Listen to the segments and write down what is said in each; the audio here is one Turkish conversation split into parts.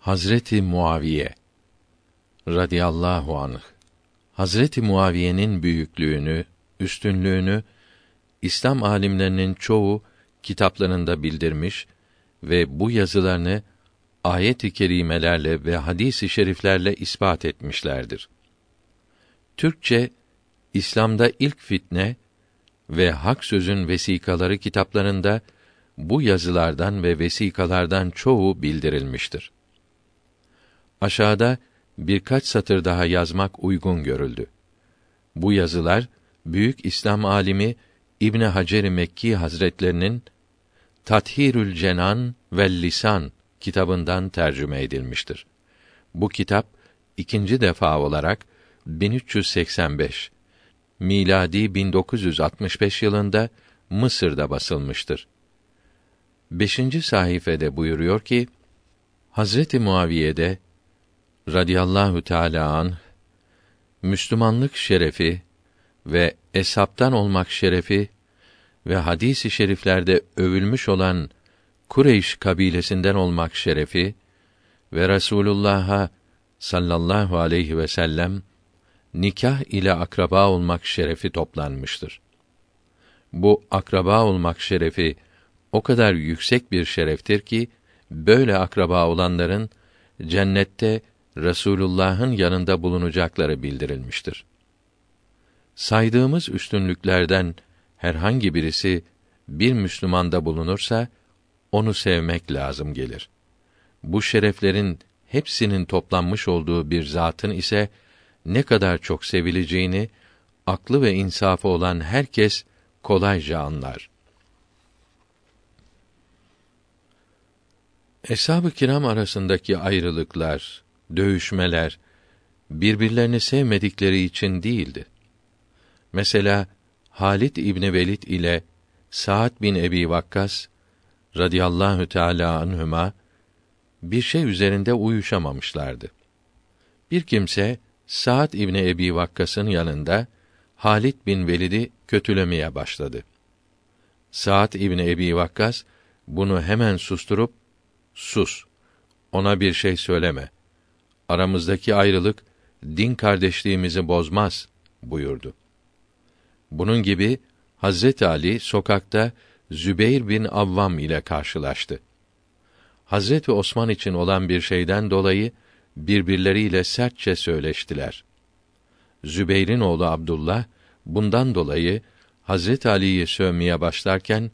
Hazreti Muaviye radıyallahu anh Hazreti Muaviye'nin büyüklüğünü, üstünlüğünü İslam alimlerinin çoğu kitaplarında bildirmiş ve bu yazılarını ayet-i kerimelerle ve hadis-i şeriflerle ispat etmişlerdir. Türkçe İslam'da ilk fitne ve hak sözün vesikaları kitaplarında bu yazılardan ve vesikalardan çoğu bildirilmiştir. Aşağıda birkaç satır daha yazmak uygun görüldü. Bu yazılar büyük İslam alimi İbn Hacer Mekki Hazretlerinin Tathirül Cenan ve Lisan kitabından tercüme edilmiştir. Bu kitap ikinci defa olarak 1385 miladi 1965 yılında Mısır'da basılmıştır. Beşinci sayfede buyuruyor ki Hazreti Muaviye'de radıyallahu teala an Müslümanlık şerefi ve esaptan olmak şerefi ve hadisi şeriflerde övülmüş olan Kureyş kabilesinden olmak şerefi ve Resulullah'a sallallahu aleyhi ve sellem nikah ile akraba olmak şerefi toplanmıştır. Bu akraba olmak şerefi o kadar yüksek bir şereftir ki böyle akraba olanların cennette Resulullah'ın yanında bulunacakları bildirilmiştir. Saydığımız üstünlüklerden herhangi birisi bir Müslümanda bulunursa onu sevmek lazım gelir. Bu şereflerin hepsinin toplanmış olduğu bir zatın ise ne kadar çok sevileceğini aklı ve insafı olan herkes kolayca anlar. Eshab-ı kiram arasındaki ayrılıklar, dövüşmeler birbirlerini sevmedikleri için değildi. Mesela Halit İbni Velid ile Sa'd bin Ebi Vakkas radıyallahu teala anhuma bir şey üzerinde uyuşamamışlardı. Bir kimse Sa'd İbni Ebi Vakkas'ın yanında Halit bin Velid'i kötülemeye başladı. Sa'd İbni Ebi Vakkas bunu hemen susturup sus. Ona bir şey söyleme. Aramızdaki ayrılık din kardeşliğimizi bozmaz buyurdu. Bunun gibi Hazret Ali sokakta Zübeyr bin Avvam ile karşılaştı. Hazreti Osman için olan bir şeyden dolayı birbirleriyle sertçe söyleştiler. Zübeyr'in oğlu Abdullah bundan dolayı Hazret Ali'yi sövmeye başlarken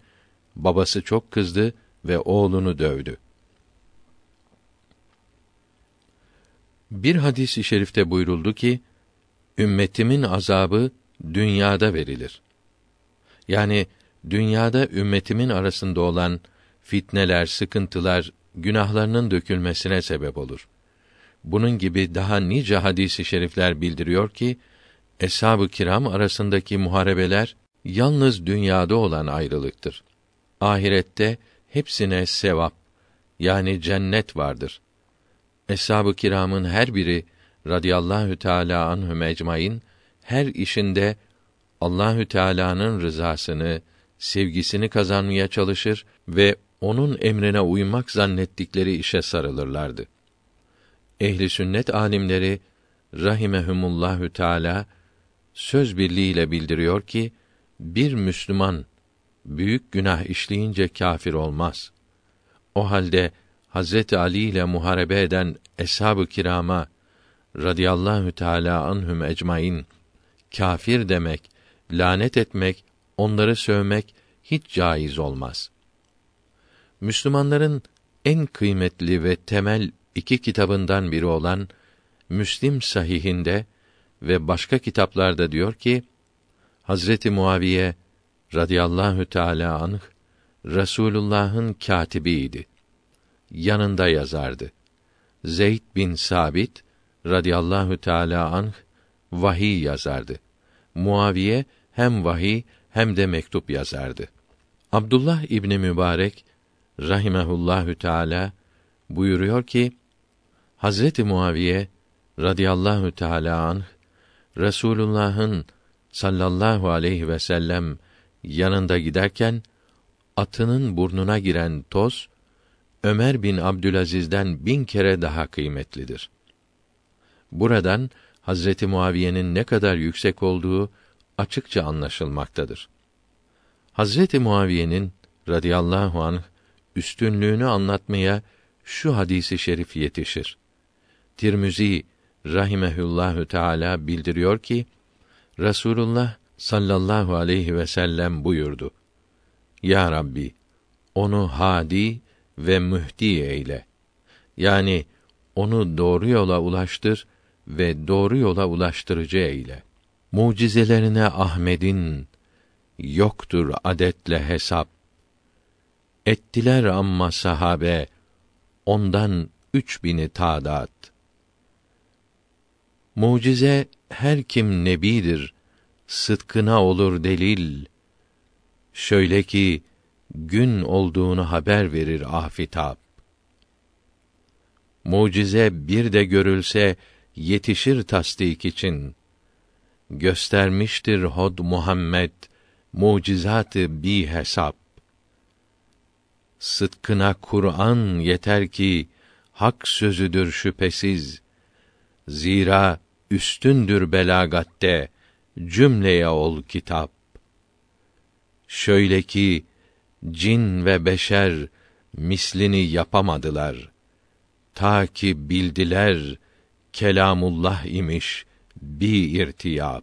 babası çok kızdı ve oğlunu dövdü. Bir hadis-i şerifte buyuruldu ki, ümmetimin azabı dünyada verilir. Yani dünyada ümmetimin arasında olan fitneler, sıkıntılar, günahlarının dökülmesine sebep olur. Bunun gibi daha nice hadisi şerifler bildiriyor ki eshab-ı kiram arasındaki muharebeler yalnız dünyada olan ayrılıktır. Ahirette hepsine sevap yani cennet vardır. Eshab-ı kiramın her biri radıyallahu teala anhum ecmaîn her işinde Allahü Teala'nın rızasını, sevgisini kazanmaya çalışır ve onun emrine uymak zannettikleri işe sarılırlardı. Ehli sünnet alimleri rahimehumullahü teala söz birliğiyle bildiriyor ki bir Müslüman büyük günah işleyince kafir olmaz. O halde Hazreti Ali ile muharebe eden eshab-ı kirama radıyallahu teala anhum ecmaîn kafir demek, lanet etmek, onları sövmek hiç caiz olmaz. Müslümanların en kıymetli ve temel iki kitabından biri olan Müslim sahihinde ve başka kitaplarda diyor ki Hazreti Muaviye radıyallahu teala anh Resulullah'ın katibiydi. Yanında yazardı. Zeyd bin Sabit radıyallahu teala anh vahiy yazardı. Muaviye hem vahiy hem de mektup yazardı. Abdullah İbni Mübarek rahimehullahü teala buyuruyor ki Hazreti Muaviye radıyallahu teala anh Resulullah'ın sallallahu aleyhi ve sellem yanında giderken atının burnuna giren toz Ömer bin Abdülaziz'den bin kere daha kıymetlidir. Buradan Hazreti Muaviye'nin ne kadar yüksek olduğu açıkça anlaşılmaktadır. Hazreti Muaviye'nin radıyallahu anh üstünlüğünü anlatmaya şu hadisi şerif yetişir. Tirmizi rahimehullahü teala bildiriyor ki Rasulullah sallallahu aleyhi ve sellem buyurdu. Ya Rabbi, onu hadi ve mühdi eyle. Yani onu doğru yola ulaştır ve doğru yola ulaştırıcı eyle. Mucizelerine Ahmed'in yoktur adetle hesap. Ettiler amma sahabe ondan üç bini tadat. Mucize her kim nebidir, sıdkına olur delil. Şöyle ki gün olduğunu haber verir afitap. Mucize bir de görülse yetişir tasdik için. Göstermiştir hod Muhammed mucizatı bi hesap. Sıdkına Kur'an yeter ki hak sözüdür şüphesiz. Zira üstündür belagatte cümleye ol kitap. Şöyle ki cin ve beşer mislini yapamadılar. Ta ki bildiler kelamullah imiş bi irtiyab.